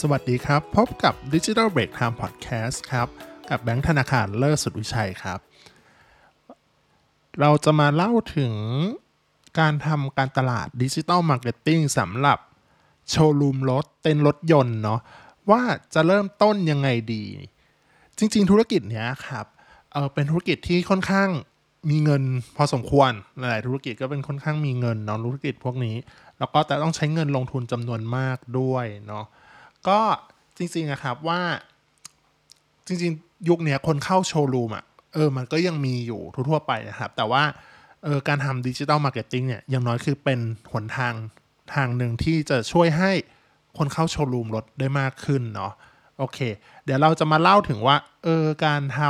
สวัสดีครับ พบกับ Digital Break Time Podcast ครับ กับแบงค์ธนาคารเลิศสุดวิชัยครับ เราจะมาเล่าถึงการทำการตลาดดิจิ t a ลมาร์เก็ตติ้งสำหรับโชว์รูมรถเต็นท์รถยนต์เนาะว่าจะเริ่มต้นยังไงดี จริง ๆ ธุรกิจเนี้ยครับเออเป็นธุรกิจที่ค่อนข้างมีเงินพอสมควรหลาย ๆ ธุรกิจก็เป็นค่อนข้างมีเงินเนาะธุรกิจพวกนี้ แล้วก็แต่ต้องใช้เงินลงทุนจำนวนมากด้วยเนาะ ก็จริงๆนะครับว่า จริงๆ ยุคนี้คนเข้าโชว์รูมอะ่ะเออมันก็ยังมีอยู่ทั่วๆไปนะครับ แต่ว่าเออการทำ digital marketing เนี่ยอย่างน้อยคือเป็นหนทางทางหนึ่งที่จะช่วยให้คนเข้าโชว์รูมรถได้มากขึ้นเนาะโอเค เดี๋ยวเราจะมาเล่าถึงว่าเออการท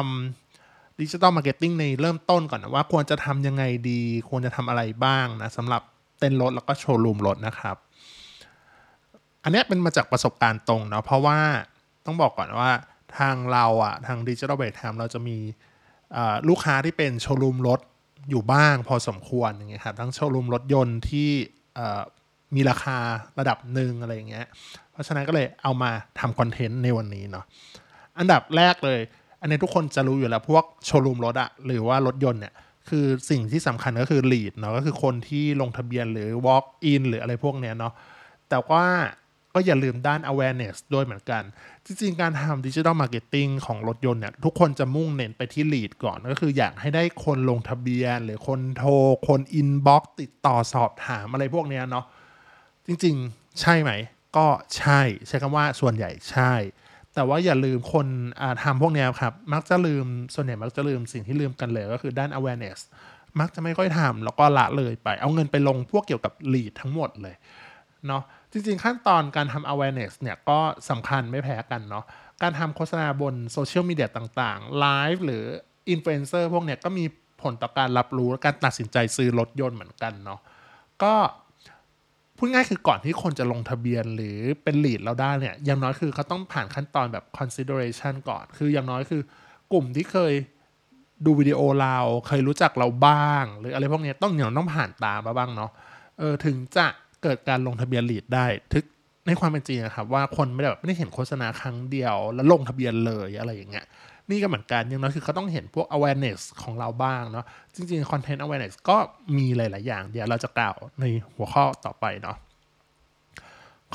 ำ digital marketing ในเริ่มต้นก่อนนะว่าควรจะทำยังไงดี ควรจะทำอะไรบ้างนะสำหรับเต้นรถแล้วก็โชว์รูมรถนะครับ อันนี้เป็นมาจากประสบการณ์ตรงเนาะเพราะว่าต้องบอกก่อนว่าทางเราอะทางดิจิทัลเบรกไทม์เราจะมีลูกค้าที่เป็นโชว์รูมรถอยู่บ้างพอสมควรอย่างเงี้ยครับทั้งโชว์รูมรถยนต์ที่มีราคาระดับหนึ่งอะไรอย่างเงี้ยเพราะฉะนั้นก็เลยเอามาทำคอนเทนต์ในวันนี้เนาะอันดับแรกเลย อันนี้ทุกคนจะรู้อยู่แล้วพวกโชว์รูมรถอะหรือว่ารถยนต์เนี่ยคือสิ่งที่สำคัญก็คือ lead เนาะก็คือคนที่ลงทะเบียนหรือ walk in หรืออะไรพวกเนี้ยเนาะแต่ว่า ก็อย่าลืมด้าน awareness ด้วยเหมือนกัน จริงๆ การทำ digital marketing ของรถยนต์เนี่ย ทุกคนจะมุ่งเน้นไปที่ lead ก่อน ก็คืออยากให้ได้คนลงทะเบียน หรือคนโทร คน inbox ติดต่อสอบถามอะไรพวกนี้เนาะ จริงๆ ใช่ไหม ก็ใช่ ใช้คำว่าส่วนใหญ่ใช่ แต่ว่าอย่าลืมคนทำพวกนี้ครับ มักจะลืม ส่วนใหญ่มักจะลืมสิ่งที่ลืมกันเลยก็คือด้าน awareness มักจะไม่ค่อยทำแล้วก็ละเลยไป เอาเงินไปลงพวกเกี่ยวกับ lead ทั้งหมดเลยเนาะ จริงๆขั้นตอนการทำ awareness เนี่ยก็สำคัญไม่แพ้กันเนาะการทำโฆษณาบนโซเชียลมีเดียต่างๆไลฟ์หรืออินฟลูเอนเซอร์พวกเนี้ยก็มีผลต่อการรับรู้และการตัดสินใจซื้อรถยนต์เหมือนกันเนาะก็พูดง่ายคือก่อนที่คนจะลงทะเบียนหรือเป็นลีดเราได้เนี่ยอย่างน้อยคือเขาต้องผ่านขั้นตอนแบบ consideration ก่อน คืออย่างน้อยคือกลุ่มที่เคยดูวิดีโอเราเคยรู้จักเราบ้าง หรืออะไรพวกนี้ต้องอย่างต้องผ่านตามาบ้างเนาะเออถึงจะ เกิดการลงทะเบียนลีดได้ทึกในความเป็นจริงนะครับว่าคนไม่ได้แบบไม่ได้เห็นโฆษณาครั้งเดียว แล้วลงทะเบียนเลยอะไรอย่างเงี้ยนี่ก็เหมือนกันอย่างน้อยคือเขาต้องเห็นพวก awareness ของเราบ้างเนาะจริงๆ content awareness ก็มีหลาย ๆ อย่าง เดี๋ยวเราจะกล่าวในหัวข้อต่อไปเนาะ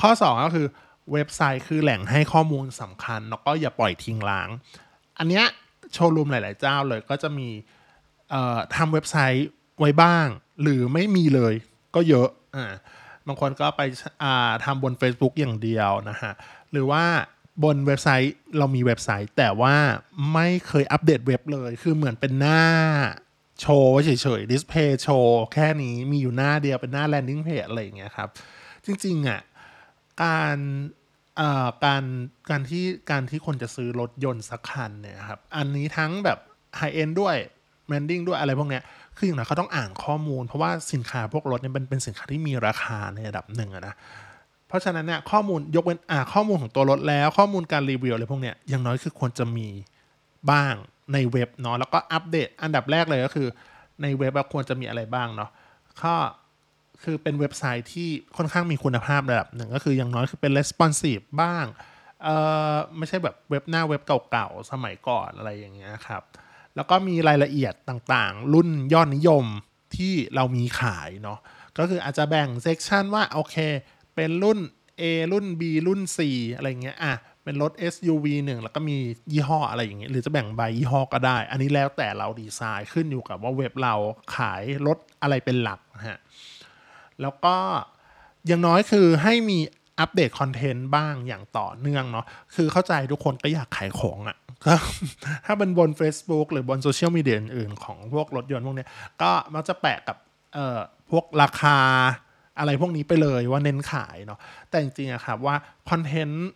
ข้อ 2 ก็คือเว็บไซต์คือแหล่งให้ข้อมูลสำคัญ แล้วก็อย่าปล่อยทิ้งล้าง อันเนี้ยโชว์รูมหลาย ๆ เจ้าเลยก็จะมีทำเว็บไซต์ไว้บ้าง หรือไม่มีเลยก็เยอะอ่า บางคนก็ไปทำบน Facebook อย่างเดียวนะฮะ หรือว่าบนเว็บไซต์เรามีเว็บไซต์ แต่ว่าไม่เคยอัปเดตเว็บเลย คือเหมือนเป็นหน้าโชว์เฉยๆ display โชว์แค่นี้มีอยู่หน้าเดียวเป็นหน้า landing page อะไรอย่างเงี้ยครับ จริงๆอะการการการที่การที่คนจะซื้อรถยนต์สักคันเนี่ยครับ อันนี้ทั้งแบบ high-end ด้วย branding ด้วยอะไรพวกเนี้ย คืออย่างไรเขาต้องอ่านข้อมูล เพราะว่าสินค้าพวกรถเนี่ยเป็นเป็นสินค้าที่มีราคาในระดับหนึ่งนะเพราะฉะนั้นเนี่ยข้อมูลยกเว้นอ่าข้อมูลของตัวรถแล้วข้อมูลการรีวิวอะไรพวกเนี้ยอย่างน้อยคือควรจะมีบ้างในเว็บเนาะแล้วก็อัปเดต อันดับแรกเลยก็คือ ในเว็บควรจะมีอะไรบ้างเนาะข้อคือเป็นเว็บไซต์ที่ค่อนข้างมีคุณภาพระดับหนึ่งก็คืออย่างน้อยคือเป็น responsive บ้างเออไม่ใช่แบบเว็บหน้าเว็บเก่าๆ สมัยก่อนอะไรอย่างเงี้ยครับ แล้วก็มีรายละเอียดต่างๆ รุ่นยอดนิยมที่เรามีขายเนาะก็คืออาจจะแบ่งเซกชันว่าโอเค เป็นรุ่น A รุ่น B รุ่น C อะไรเงี้ยอะเป็นรถ SUV หนึ่งแล้วก็มียี่ห้ออะไรอย่างเงี้ยหรือจะแบ่งใบยี่ห้อก็ได้ อันนี้แล้วแต่เราดีไซน์ขึ้นอยู่กับว่าเว็บเราขายรถอะไรเป็นหลักนะฮะแล้วก็อย่างน้อยคือให้มีอัปเดตคอนเทนต์บ้างอย่างต่อเนื่องเนาะคือเข้าใจทุกคนก็อยากขายของอะ ก็ถ้าเป็นบน Facebook หรือบนโซเชียลมีเดียอื่นของพวกรถยนต์พวกนี้ก็มักจะแปะกับเอ่อพวกราคาอะไรพวกนี้ไปเลยว่าเน้นขายเนาะแต่จริงๆอะครับว่า content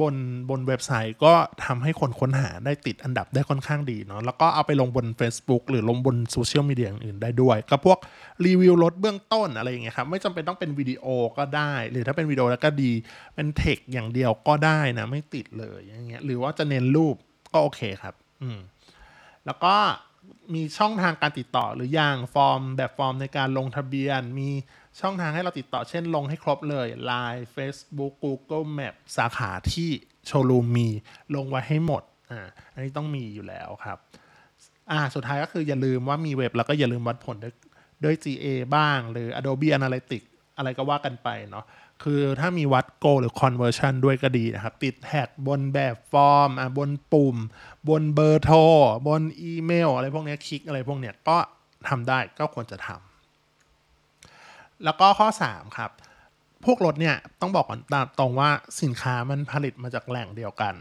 บนบนเว็บไซต์ก็ทำให้คนค้นหาได้ติดอันดับได้ค่อนข้างดีเนาะแล้วก็เอาไปลงบน Facebook หรือลงบนโซเชียลมีเดียอื่นได้ด้วย ก็พวกรีวิวรถเบื้องต้นอะไรอย่างเงี้ยครับ ไม่จำเป็นต้องเป็นวิดีโอก็ได้ หรือถ้าเป็นวิดีโอแล้วก็ดีเป็นเทคอย่างเดียวก็ได้นะ ไม่ติดเลยอย่างเงี้ยหรือว่าจะเน้นรูป ก็โอเคครับ อืม แล้วก็มีช่องทางการติดต่อหรืออย่างฟอร์มแบบฟอร์มในการลงทะเบียน มีช่องทางให้เราติดต่อเช่นลงให้ครบเลย Line Facebook Google Map สาขาที่โชว์รูมมีลงไว้ให้หมดอ่าอันนี้ต้องมีอยู่แล้วครับ อ่าสุดท้ายก็คืออย่าลืมว่ามีเว็บแล้วก็อย่าลืมวัดผลด้วยด้วย GA บ้าง หรือ Adobe Analytics อะไรก็ว่ากันไปเนาะ คือถ้ามีวัด Go หรือ Conversion ด้วยก็ดีนะครับ ติดแท็กบนแบบฟอร์มอะบนปุ่ม บนเบอร์โทร บนอีเมล อะไรพวกนี้คลิกอะไรพวกเนี้ยก็ทำได้ก็ควรจะทำแล้วก็ข้อ 3 ครับ พวกรถเนี่ยต้องบอกก่อนตรงว่าสินค้ามันผลิตมาจากแหล่งเดียวกัน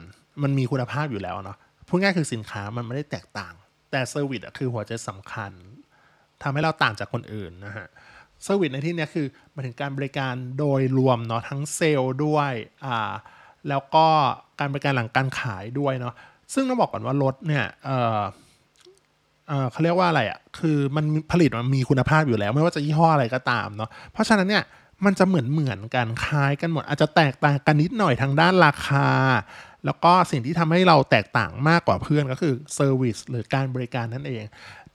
มันมีคุณภาพอยู่แล้วเนาะพูดง่ายคือสินค้ามันไม่ได้แตกต่าง แต่ service อะคือหัวใจสำคัญทำให้เราต่างจากคนอื่นนะฮะ service ในที่นี้คือมาถึงการบริการโดยรวมเนาะทั้งเซลล์ด้วยอ่าแล้วก็การบริการหลังการขายด้วยเนาะซึ่งต้องบอกก่อนว่ารถเนี่ยเออเออเขาเรียกว่าอะไรอะ่ะคือมันผลิตมันมีคุณภาพอยู่แล้ว ไม่ว่าจะยี่ห้ออะไรก็ตามเนาะเพราะฉะนั้นเนี่ยมันจะเหมือนเหมือนกันคล้ายกันหมด อาจจะแตกต่างกันนิดหน่อยทางด้านราคา แล้วก็สิ่งที่ทำให้เราแตกต่างมากกว่าเพื่อนก็คือ service หรือการบริการนั่นเอง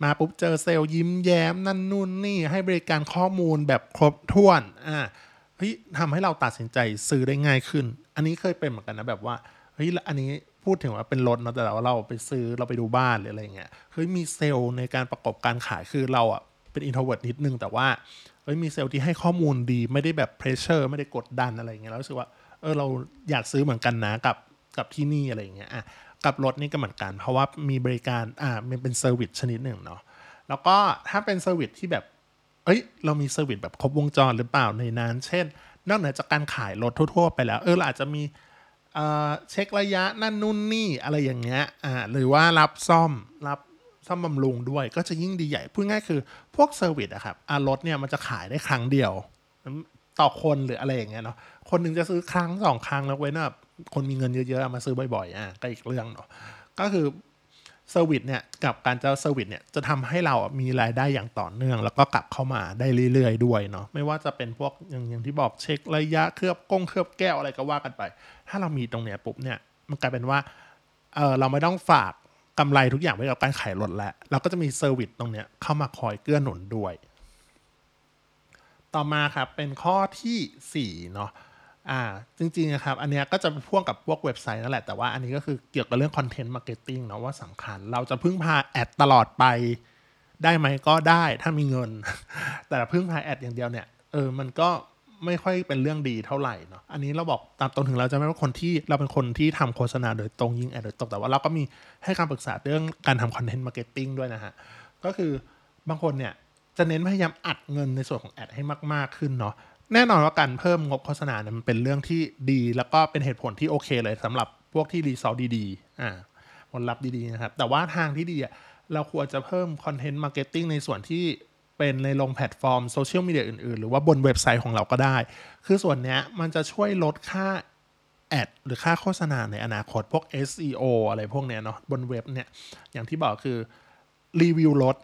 มาปุ๊บเจอเซลล์ยิ้มแย้มนั่นนู่นนี่ให้บริการข้อมูลแบบครบถ้วนอ่าเฮ้ยทำให้เราตัดสินใจซื้อได้ง่ายขึ้น อันนี้เคยเป็นเหมือนกันนะแบบว่าเฮ้ยอันนี้พูดถึงว่าเป็นรถเนาะแต่ว่าเราไปซื้อเราไปดูบ้านหรืออะไรเงี้ยเฮ้ยมีเซลล์ในการประกอบการขายคือเราอะเป็น introvert นิดนึง แต่ว่าเฮ้ยมีเซลล์ที่ให้ข้อมูลดีไม่ได้แบบ pressure ไม่ได้กดดันอะไรเงี้ยแล้วรู้สึกว่าเออเราอยากซื้อเหมือนกันนะกับกับที่นี่อะไรเงี้ยอะ กับรถนี่ก็เหมือนกัน เพราะว่ามีบริการอ่ามันเป็น service ชนิดหนึ่งเนาะแล้วก็ถ้าเป็น service ที่แบบเอ้ยเรามี service แบบครบวงจรหรือเปล่าในนั้น เช่น นอกเหนือจากการขายรถทั่ว ๆ ไปแล้ว เออเราอาจจะมีเอ่อเช็คระยะนั่นนู่นนี่อะไรอย่างเงี้ยอ่าหรือว่ารับซ่อมรับซ่อมบำรุงด้วยก็จะยิ่งดีใหญ่พูดง่ายคือพวก service อะครับอารถเนี่ยมันจะขายได้ครั้งเดียว ต่อคนหรืออะไรอย่างเงี้ยเนาะคนหนึ่งจะซื้อครั้งสองครั้งแล้วเว้นแบบ คนมีเงินเยอะๆมาซื้อบ่อยๆอะก็อีกเรื่องเนาะก็คือservice เนี่ยกับการจะ service เนี่ยจะทำให้เรามีรายได้อย่างต่อเนื่อง แล้วก็กลับเข้ามาได้เรื่อยๆด้วยเนาะไม่ว่าจะเป็นพวกอย่างอย่างที่บอกเช็คระยะเคลือบกงเคลือบแก้วอะไรก็ว่ากันไป ถ้าเรามีตรงเนี้ยปุ๊บเนี่ยมันกลายเป็นว่าเออเราไม่ต้องฝากกำไรทุกอย่างไว้กับการขายรถแล้วเราก็จะมี service ตรงเนี้ยเข้ามาคอยเกื้อหนุนด้วย ต่อมาครับเป็นข้อที่4เนาะ อ่าจริงๆนะครับ อันนี้ก็จะพ่วงกับพวกเว็บไซต์นั่นแหละ แต่ว่าอันนี้ก็คือเกี่ยวกับเรื่อง content marketing เนาะว่าสำคัญ เราจะพึ่งพา ad ตลอดไปได้ไหมก็ได้ถ้ามีเงิน แต่พึ่งพา ad อย่างเดียวเนี่ยเออมันก็ไม่ค่อยเป็นเรื่องดีเท่าไหร่เนาะอันนี้เราบอกตามตรงถึงเราจะไม่ว่าคนที่เราเป็นคนที่ทำโฆษณาโดยตรงยิง ad โดยตรงแต่ว่าเราก็มีให้คำปรึกษาเรื่องการทำ content marketing ด้วยนะฮะก็คือบางคนเนี่ยจะเน้นพยายามอัดเงินในส่วนของ ad ให้มาก ๆขึ้นเนาะ แน่นอนว่าการเพิ่มงบโฆษณาเนี่ยมันเป็นเรื่องที่ดี แล้วก็เป็นเหตุผลที่โอเคเลยสำหรับพวกที่ result ดีๆอ่าผลลัพธ์ดีๆนะครับ แต่ว่าทางที่ดีอะเราควรจะเพิ่ม content marketing ในส่วนที่เป็นในลงแพลตฟอร์มโซเชียลมีเดียอื่นๆ หรือว่าบนเว็บไซต์ของเราก็ได้ คือส่วนนี้มันจะช่วยลดค่า ad หรือค่าโฆษณาในอนาคตพวก SEO อะไรพวกเนี้ยเนาะบนเว็บเนี่ย อย่างที่บอกคือรีวิวรถ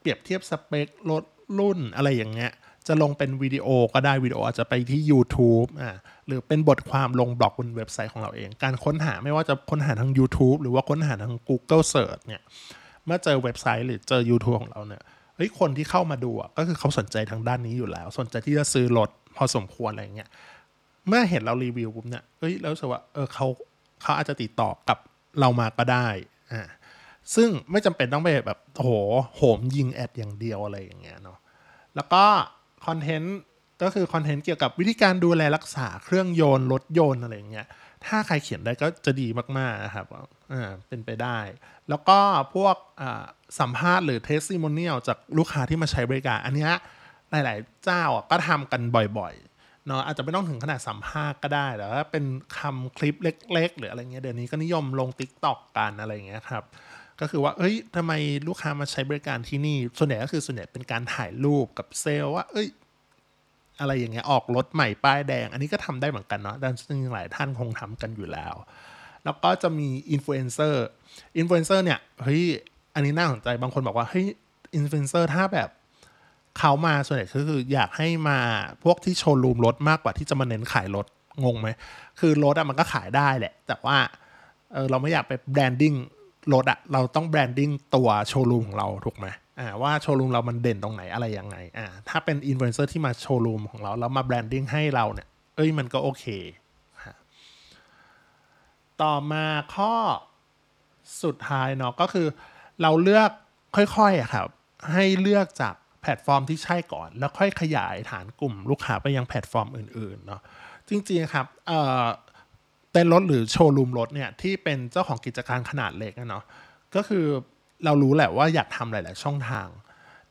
เปรียบเทียบสเปครถรุ่นอะไรอย่างเงี้ย จะลงเป็นวิดีโอก็ได้วิดีโออาจจะไปที่ YouTube อ่าหรือเป็นบทความลงบล็อกบนเว็บไซต์ของเราเอง การค้นหาไม่ว่าจะค้นหาทาง YouTube หรือว่าค้นหาทาง Google Search เนี่ยเมื่อเจอเว็บไซต์หรือเจอ YouTube ของเราเนี่ยเฮ้ยคนที่เข้ามาดูก็คือเขาสนใจทางด้านนี้อยู่แล้ว สนใจที่จะซื้อรถพอสมควรอะไรเงี้ยเมื่อเห็นเรารีวิวปุ๊บเนี่ยเฮ้ยแล้วสึกว่าเออเขาเขาอาจจะติดต่อกับเรามาก็ได้อ่าซึ่งไม่จำเป็นต้องไปแบบโหโหมยิงแอดอย่างเดียวอะไรอย่างเงี้ยเนาะแล้วก็ คอนเทนต์ก็คือคอนเทนต์เกี่ยวกับวิธีการดูแลรักษาเครื่องยนต์รถยนต์อะไรเงี้ยถ้าใครเขียนได้ก็จะดีมากๆนะครับอ่าเป็นไปได้ แล้วก็พวกสัมภาษณ์หรือ testimonial จากลูกค้าที่มาใช้บริการ อันนี้หลายๆ เจ้าก็ทำกันบ่อยๆเนาะอาจจะไม่ต้องถึงขนาดสัมภาษณ์ก็ได้แต่ว่าเป็นคำคลิปเล็ก ๆ หรืออะไรเงี้ยเดี๋ยวนี้ก็นิยมลง TikTok กันอะไรเงี้ยครับ ก็คือว่า เอ้ยทำไมลูกค้ามาใช้บริการที่นี่ ส่วนใหญ่ก็คือส่วนใหญ่เป็นการถ่ายรูปกับเซลล์ว่า เอ้ย อะไรอย่างเงี้ย ออกรถใหม่ป้ายแดง อันนี้ก็ทำได้เหมือนกันเนาะดังนั้นหลายท่านคงทำกันอยู่แล้ว แล้วก็จะมีอินฟลูเอนเซอร์ อินฟลูเอนเซอร์เนี่ย เฮ้ย อันนี้น่าสนใจ บางคนบอกว่า เฮ้ย อินฟลูเอนเซอร์ถ้าแบบเขามาส่วนใหญ่ก็คืออยากให้มาพวกที่โชว์รูมรถมากกว่าที่จะมาเน้นขายรถ งงไหม คือรถอะมันก็ขายได้แหละ แต่ว่า เออเราไม่อยากไป branding รถอะเราต้อง branding ตัวโชว์รูมของเราถูกไหมอ่าว่าโชว์รูมเรามันเด่นตรงไหนอะไรยังไงอ่าถ้าเป็นอินฟลูเอนเซอร์ที่มาโชว์รูมของเราแล้วมา branding ให้เราเนี่ย เอ้ยมันก็โอเคฮะต่อมาข้อสุดท้ายเนาะก็คือเราเลือกค่อยๆอะครับ ให้เลือกจากแพลตฟอร์มที่ใช่ก่อน แล้วค่อยขยายฐานกลุ่มลูกค้าไปยังแพลตฟอร์มอื่นๆเนาะจริงๆครับเอ่อ ต้นรถหรือโชว์รูมรถเนี่ยที่เป็นเจ้าของกิจการขนาดเล็กนะเนาะก็คือเรารู้แหละว่าอยากทำหลาย ๆ ช่องทาง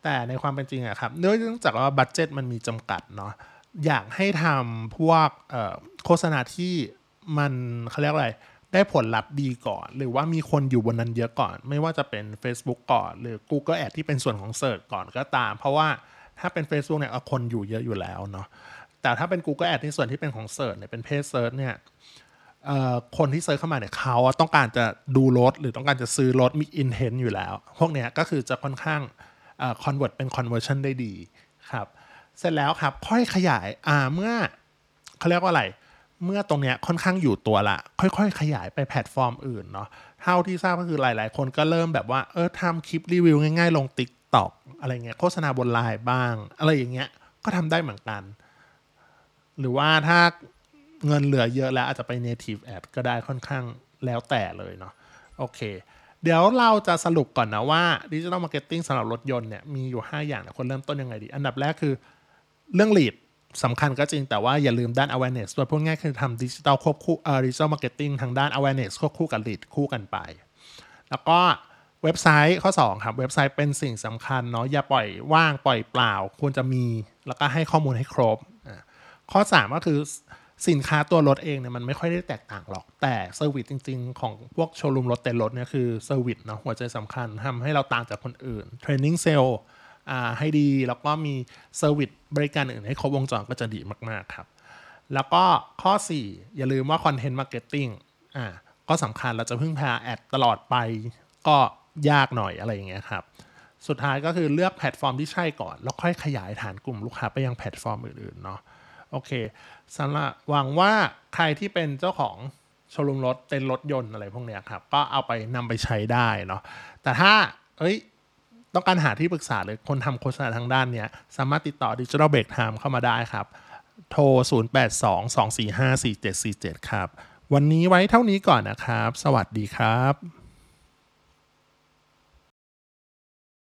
แต่ในความเป็นจริงอะครับเนื่องจากว่าบัตเจ็ตมันมีจำกัดเนาะอยากให้ทำพวกโฆษณาที่มันเขาเรียกอะไรได้ผลลัพธ์ดีก่อน หรือว่ามีคนอยู่บนนั้นเยอะก่อน ไม่ว่าจะเป็น Facebook ก่อน หรือ Google Ad ที่เป็นส่วนของ Search ก่อนก็ตาม เพราะว่าถ้าเป็น Facebook เนี่ยเอาคนอยู่เยอะอยู่แล้วเนาะแต่ถ้าเป็น Google Ad ที่ส่วนที่เป็นของ Search เนี่ยเป็นเพจ Search เนี่ย คนที่ search เข้ามาเนี่ยเขาต้องการจะดูรถหรือต้องการจะซื้อรถมี intent อยู่แล้ว พวกเนี้ยก็คือจะค่อนข้างเอ่อ convert เป็น conversion ได้ดีครับ เสร็จแล้วครับค่อยขยายอ่าเมื่อเขาเรียกว่าอะไร เมื่อตรงเนี้ยค่อนข้างอยู่ตัวละ ค่อยๆ ขยายไปแพลตฟอร์มอื่นเนาะเท่าที่ทราบก็คือหลายๆ คนก็เริ่มแบบว่าเออทำคลิปรีวิวง่ายๆ ลง TikTok อะไรเงี้ยโฆษณาบนไลน์บ้าง อะไรอย่างเงี้ยก็ทำได้เหมือนกัน หรือว่าถ้า เงินเหลือเยอะแล้วอาจจะไป native ad ก็ได้ค่อนข้างแล้วแต่เลยเนาะโอเค เดี๋ยวเราจะสรุปก่อนนะว่า digital marketing สำหรับรถยนต์เนี่ยมีอยู่ 5 อย่างนะคนเริ่มต้นยังไงดี อันดับแรกคือเรื่อง lead สำคัญก็จริงแต่ว่าอย่าลืมด้าน awareness ด้วยพูดง่ายคือทำดิจิทัลควบคู่เอ่อ digital marketing ทางด้าน awareness ควบคู่กับ lead คู่กันไป แล้วก็เว็บไซต์ข้อ 2 ครับ เว็บไซต์เป็นสิ่งสำคัญเนาะอย่าปล่อยว่างปล่อยเปล่า ควรจะมี แล้วก็ให้ข้อมูลให้ครบ ข้อ 3 ก็คือ สินค้าตัวรถเองเนี่ยมันไม่ค่อยได้แตกต่างหรอก แต่ service จริง ๆ ของพวกโชว์รูมรถเต็นท์รถเนี่ยคือ service เนาะหัวใจสำคัญทำให้เราต่างจากคนอื่น training sales ให้ดีแล้วก็มี service บริการอื่นให้ครบวงจรก็จะดีมากๆครับ แล้วก็ข้อ 4 อย่าลืมว่า content marketing อ่าก็สำคัญเราจะพึ่งพา ad ตลอดไป ก็ยากหน่อยอะไรอย่างเงี้ยครับสุดท้ายก็คือเลือกแพลตฟอร์มที่ใช่ก่อน แล้วค่อยขยายฐานกลุ่มลูกค้าไปยังแพลตฟอร์มอื่นๆเนาะโอเค สำหรับหวังว่าใครที่เป็นเจ้าของโชว์รูมรถเต็นท์รถยนต์อะไรพวกเนี้ยครับ ก็เอาไปนำไปใช้ได้เนาะแต่ถ้า เอ้ย ต้องการหาที่ปรึกษาหรือคนทำโฆษณาทางด้านเนี้ย สามารถติดต่อ Digital Break Time เข้ามาได้ครับ โทร 0822454747 ครับ วันนี้ไว้เท่านี้ก่อนนะครับ สวัสดีครับ